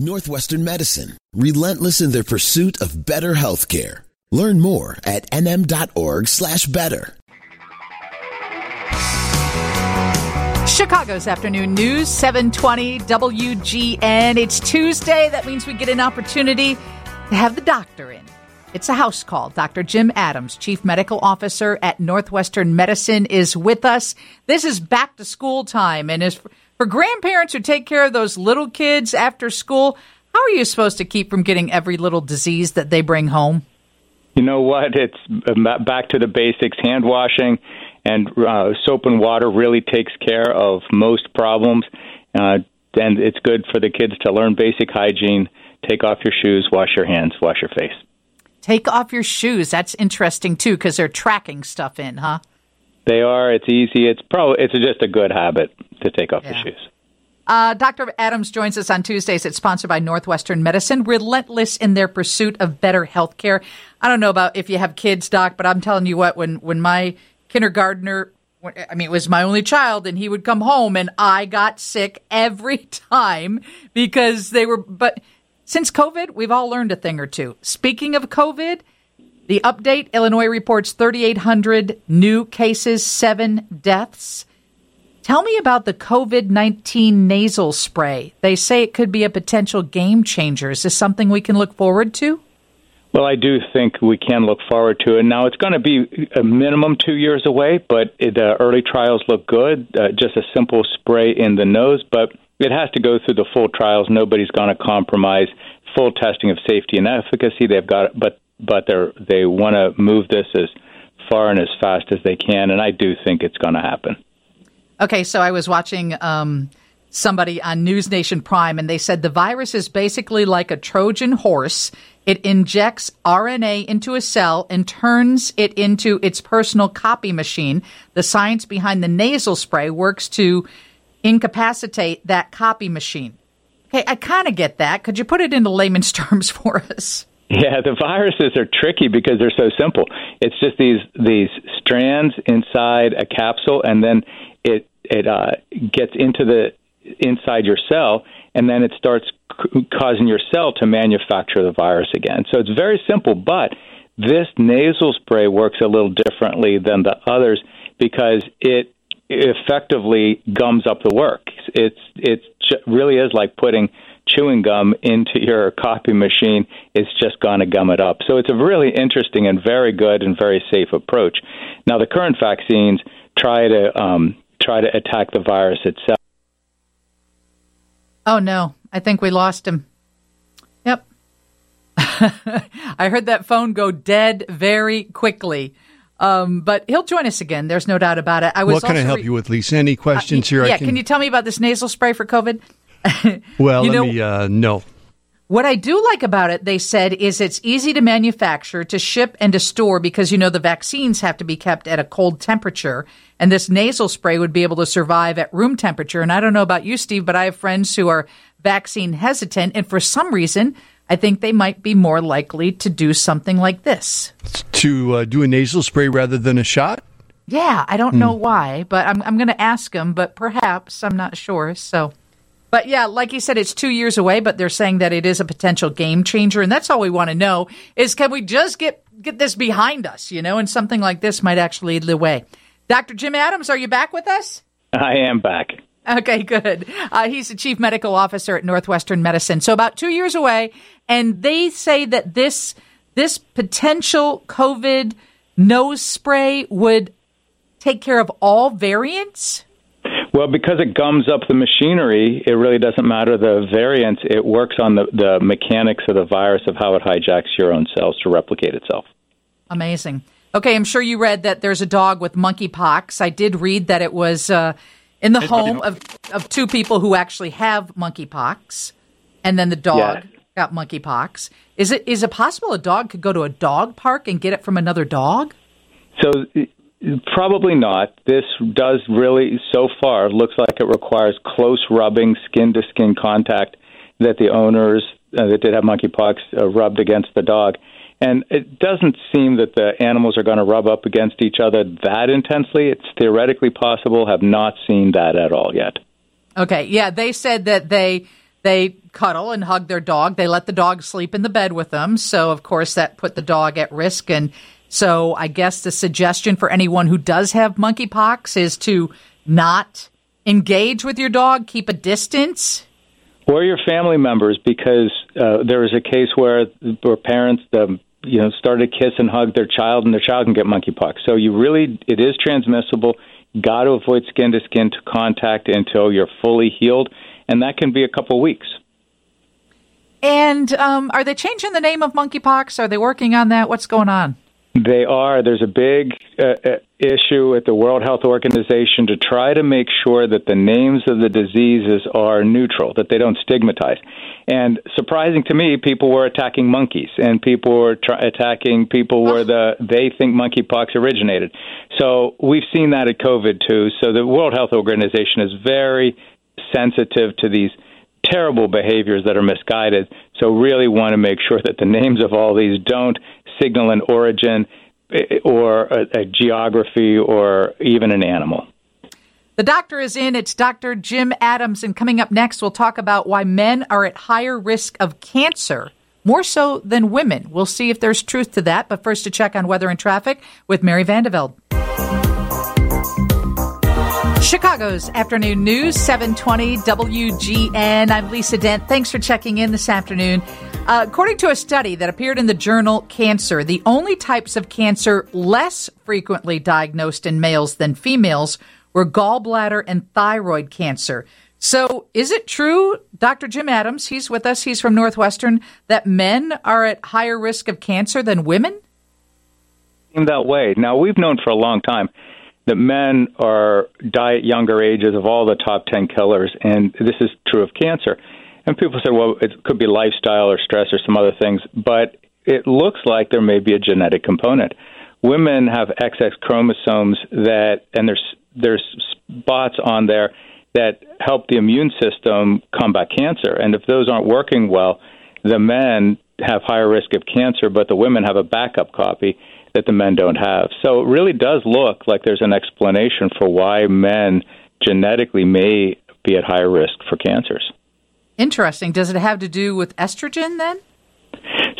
Northwestern Medicine, relentless in their pursuit of better healthcare. Learn more at nm.org slash better. Chicago's afternoon news, 720 WGN. It's Tuesday. That means we get an opportunity to have the doctor in. It's a house call. Dr. Jim Adams, Chief Medical Officer at Northwestern Medicine, is with us. This is back to school time and is for grandparents who take care of those little kids after school. How are you supposed to keep from getting every little disease that they bring home? You know what? It's back to the basics hand washing and uh, soap and water really takes care of most problems. Uh, and it's good for the kids to learn basic hygiene. Take off your shoes, wash your hands, wash your face. Take off your shoes. That's interesting too because they're tracking stuff in, huh? They are. It's easy. It's probably it's just a good habit to take off yeah. the shoes. Uh, Dr. Adams joins us on Tuesdays. It's sponsored by Northwestern Medicine, relentless in their pursuit of better health care. I don't know about if you have kids, Doc, but I'm telling you what, when, when my kindergartner I mean, it was my only child, and he would come home, and I got sick every time because they were. But since COVID, we've all learned a thing or two. Speaking of COVID, the update Illinois reports 3,800 new cases, seven deaths. Tell me about the COVID 19 nasal spray. They say it could be a potential game changer. Is this something we can look forward to? Well, I do think we can look forward to it. Now, it's going to be a minimum two years away, but the early trials look good. Uh, just a simple spray in the nose, but it has to go through the full trials. Nobody's going to compromise full testing of safety and efficacy. They've got, but but they're they want to move this as far and as fast as they can, and I do think it's going to happen. Okay, so I was watching. Um somebody on NewsNation Prime, and they said the virus is basically like a Trojan horse. It injects RNA into a cell and turns it into its personal copy machine. The science behind the nasal spray works to incapacitate that copy machine. Okay, I kind of get that. Could you put it into layman's terms for us? Yeah, the viruses are tricky because they're so simple. It's just these these strands inside a capsule, and then it it uh, gets into the inside your cell, and then it starts c- causing your cell to manufacture the virus again. So it's very simple, but this nasal spray works a little differently than the others because it effectively gums up the work. It's it really is like putting chewing gum into your copy machine. It's just going to gum it up. So it's a really interesting and very good and very safe approach. Now the current vaccines try to um, try to attack the virus itself. Oh no, I think we lost him. Yep. I heard that phone go dead very quickly. Um, but he'll join us again. There's no doubt about it. I was. What can I help re- you with, Lisa? Any questions uh, here? Yeah. Can... can... you tell me about this nasal spray for COVID? well, you let know, me. Uh, no. What I do like about it, they said, is it's easy to manufacture, to ship, and to store because you know the vaccines have to be kept at a cold temperature. And this nasal spray would be able to survive at room temperature. And I don't know about you, Steve, but I have friends who are vaccine hesitant. And for some reason, I think they might be more likely to do something like this. To uh, do a nasal spray rather than a shot? Yeah, I don't know hmm. why, but I'm, I'm going to ask them, but perhaps, I'm not sure. So. But yeah, like you said, it's two years away, but they're saying that it is a potential game changer, and that's all we want to know is can we just get get this behind us, you know, and something like this might actually lead the way. Dr. Jim Adams, are you back with us? I am back. Okay, good. Uh, he's the chief medical officer at Northwestern Medicine. So about two years away, and they say that this this potential COVID nose spray would take care of all variants. Well, because it gums up the machinery, it really doesn't matter the variant. It works on the, the mechanics of the virus of how it hijacks your own cells to replicate itself. Amazing. Okay, I'm sure you read that there's a dog with monkeypox. I did read that it was uh, in the home of, of two people who actually have monkeypox, and then the dog yeah. got monkeypox. Is it is it possible a dog could go to a dog park and get it from another dog? So Probably not. This does really, so far, looks like it requires close rubbing, skin to skin contact that the owners uh, that did have monkeypox uh, rubbed against the dog. And it doesn't seem that the animals are going to rub up against each other that intensely. It's theoretically possible, have not seen that at all yet. Okay, yeah, they said that they they cuddle and hug their dog. They let the dog sleep in the bed with them. So, of course, that put the dog at risk. And so, I guess the suggestion for anyone who does have monkeypox is to not engage with your dog, keep a distance. Or your family members, because uh, there was a case where, where parents, um, you know, start to kiss and hug their child, and their child can get monkeypox. So you really, it is transmissible. Got to avoid skin to skin contact until you're fully healed and that can be a couple of weeks. And um, are they changing the name of monkeypox? Are they working on that? What's going on? They are. There's a big uh, uh, issue at the World Health Organization to try to make sure that the names of the diseases are neutral, that they don't stigmatize. And surprising to me, people were attacking monkeys, and people were tra- attacking people where the they think monkeypox originated. So we've seen that at COVID too. So the World Health Organization is very sensitive to these terrible behaviors that are misguided. So, really want to make sure that the names of all these don't signal an origin or a, a geography or even an animal. The doctor is in. It's Dr. Jim Adams. And coming up next, we'll talk about why men are at higher risk of cancer, more so than women. We'll see if there's truth to that. But first, to check on weather and traffic with Mary Van De Velde. Chicago's afternoon news, 720 WGN. I'm Lisa Dent. Thanks for checking in this afternoon. Uh, according to a study that appeared in the journal Cancer, the only types of cancer less frequently diagnosed in males than females were gallbladder and thyroid cancer. So, is it true, Dr. Jim Adams, he's with us, he's from Northwestern, that men are at higher risk of cancer than women? In that way. Now, we've known for a long time that men are die at younger ages of all the top 10 killers, and this is true of cancer. And people say, well, it could be lifestyle or stress or some other things, but it looks like there may be a genetic component. Women have XX chromosomes that, and there's there's spots on there that help the immune system combat cancer. And if those aren't working well, the men have higher risk of cancer, but the women have a backup copy that the men don't have. So it really does look like there's an explanation for why men genetically may be at higher risk for cancers. Interesting. Does it have to do with estrogen then?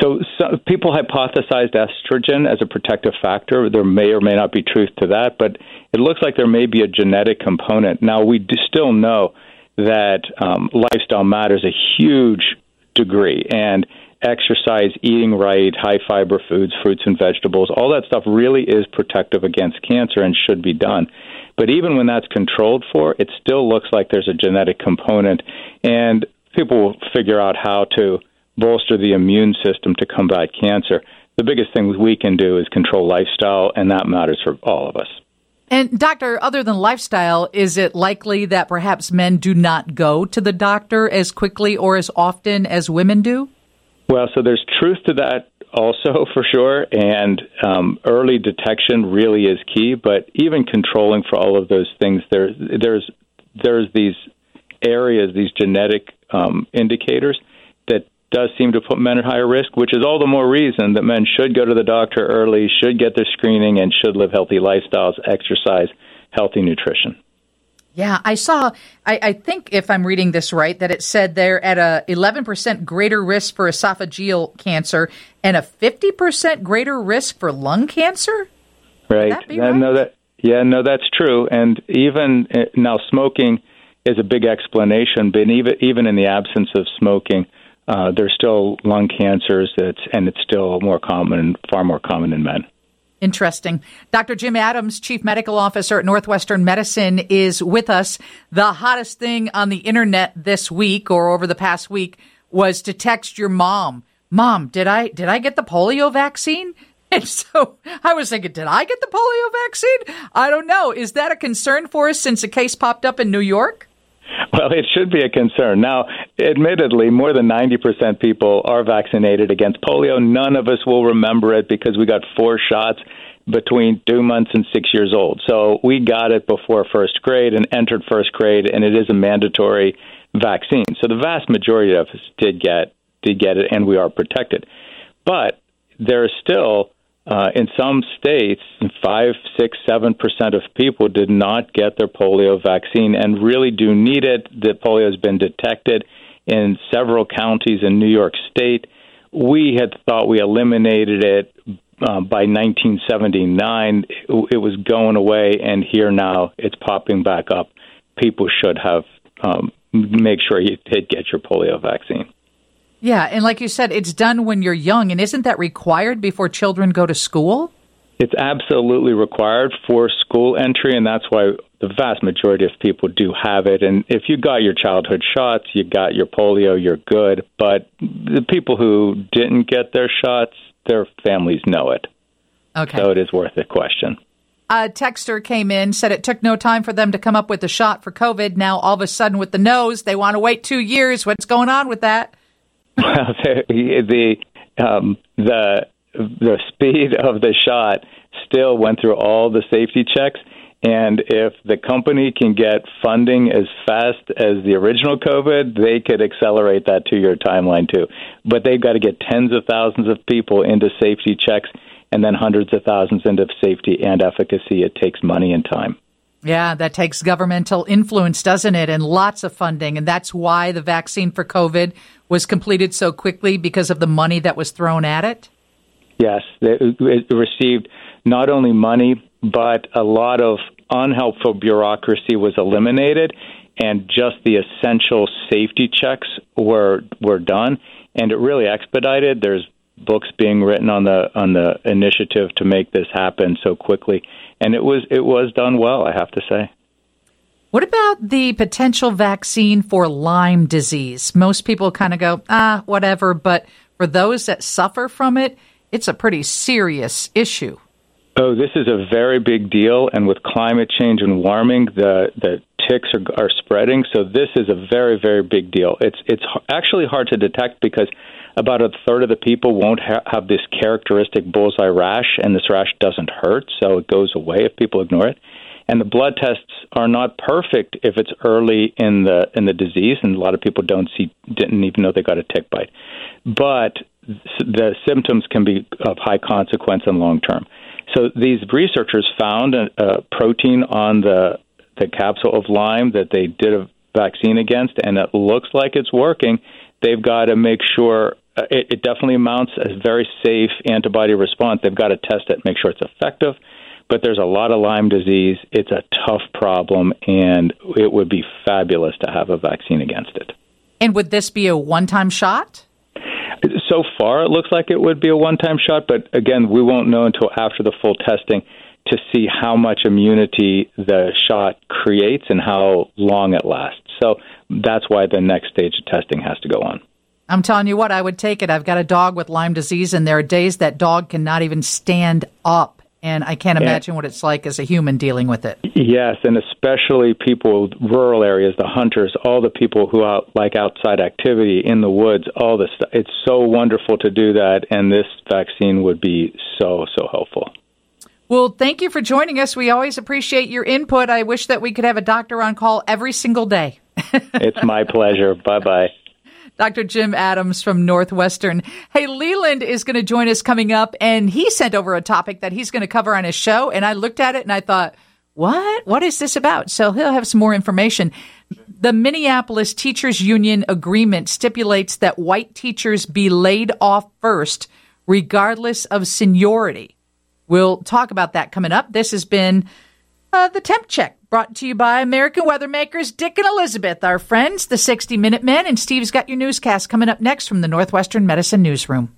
So, so, people hypothesized estrogen as a protective factor. There may or may not be truth to that, but it looks like there may be a genetic component. Now, we still know that um, lifestyle matters a huge degree, and exercise, eating right, high fiber foods, fruits and vegetables, all that stuff really is protective against cancer and should be done. But even when that's controlled for, it still looks like there's a genetic component, and people will figure out how to bolster the immune system to combat cancer. The biggest thing we can do is control lifestyle, and that matters for all of us. And, doctor, other than lifestyle, is it likely that perhaps men do not go to the doctor as quickly or as often as women do? Well, so there's truth to that also for sure, and um, early detection really is key. But even controlling for all of those things, there, there's there's these areas, these genetic um, indicators that does seem to put men at higher risk, which is all the more reason that men should go to the doctor early, should get their screening, and should live healthy lifestyles, exercise, healthy nutrition. Yeah, I saw. I, I, think if I'm reading this right, that it said they're at a 11% greater risk for esophageal cancer and a 50% greater risk for lung cancer. Right. right? No, that yeah, no, that's true. And even uh, now, smoking is a big explanation. But even even in the absence of smoking, uh, there's still lung cancers. That's and it's still more common, far more common in men. Interesting. Dr. Jim Adams, Chief Medical Officer at Northwestern Medicine, is with us. The hottest thing on the internet this week or over the past week was to text your mom. Mom, did I did I get the polio vaccine? And so I was thinking, did I get the polio vaccine? I don't know. Is that a concern for us since a case popped up in New York? Well, it should be a concern. Now, admittedly, more than 90% people are vaccinated against polio. None of us will remember it because we got four shots between two months and six years old. So we got it before first grade and entered first grade, and it is a mandatory vaccine. So the vast majority of us did get did get it, and we are protected. But there are still uh, in some states, five, six, seven percent of people did not get their polio vaccine and really do need it. The polio has been detected in several counties in New York State. We had thought we eliminated it uh, by 1979. It, was going away, and here now it's popping back up. People should have um, make sure you did get your polio vaccine. Yeah, and like you said, it's done when you're young, and isn't that required before children go to school? It's absolutely required for school entry, and that's why the vast majority of people do have it. And if you got your childhood shots, you got your polio, you're good. But the people who didn't get their shots, their families know it. Okay. So it is worth a question. A texter came in, said it took no time for them to come up with a shot for COVID. Now, all of a sudden, with the nose, they want to wait two years. What's going on with that? Well, the the um, the the speed of the shot still went through all the safety checks. And if the company can get funding as fast as the original COVID, they could accelerate that two year timeline too. But they've got to get tens of thousands of people into safety checks and then hundreds of thousands into safety and efficacy. It takes money and time. Yeah, that takes governmental influence, doesn't it? And lots of funding. And that's why the vaccine for COVID was completed so quickly because of the money that was thrown at it? Yes, it received not only money, but a lot of unhelpful bureaucracy was eliminated, and just the essential safety checks were were done, and it really expedited. There's books being written on the on the initiative to make this happen so quickly, and it was it was done well. I have to say. What about the potential vaccine for Lyme disease? Most people kind of go, ah, whatever. But for those that suffer from it, it's a pretty serious issue. Oh, this is a very big deal, and with climate change and warming, the the ticks are, are spreading. So this is a very very big deal. It's it's actually hard to detect because about a third of the people won't ha- have this characteristic bullseye rash, and this rash doesn't hurt, so it goes away if people ignore it. And the blood tests are not perfect if it's early in the in the disease, and a lot of people don't see didn't even know they got a tick bite. But the symptoms can be of high consequence and long term. So these researchers found a, a protein on the the capsule of Lyme that they did a vaccine against, and it looks like it's working. They've got to make sure uh, it, it definitely amounts a very safe antibody response. They've got to test it, make sure it's effective. But there's a lot of Lyme disease. It's a tough problem, and it would be fabulous to have a vaccine against it. And would this be a one time shot? So far, it looks like it would be a one time shot, but again, we won't know until after the full testing to see how much immunity the shot creates and how long it lasts. So that's why the next stage of testing has to go on. I'm telling you what, I would take it. I've got a dog with Lyme disease, and there are days that dog cannot even stand up and I can't imagine what it's like as a human dealing with it. Yes, and especially people rural areas, the hunters, all the people who out, like outside activity in the woods, all this stuff. It's so wonderful to do that, and this vaccine would be so so helpful. Well, thank you for joining us. We always appreciate your input. I wish that we could have a doctor on call every single day. it's my pleasure. Bye bye. Dr. Jim Adams from Northwestern. Hey, Leland is going to join us coming up, and he sent over a topic that he's going to cover on his show. And I looked at it and I thought, what? What is this about? So he'll have some more information. The Minneapolis Teachers Union agreement stipulates that white teachers be laid off first, regardless of seniority. We'll talk about that coming up. This has been uh, the temp check brought to you by American Weathermakers Dick and Elizabeth, our friends, the 60 Minute Men. And Steve's got your newscast coming up next from the Northwestern Medicine Newsroom.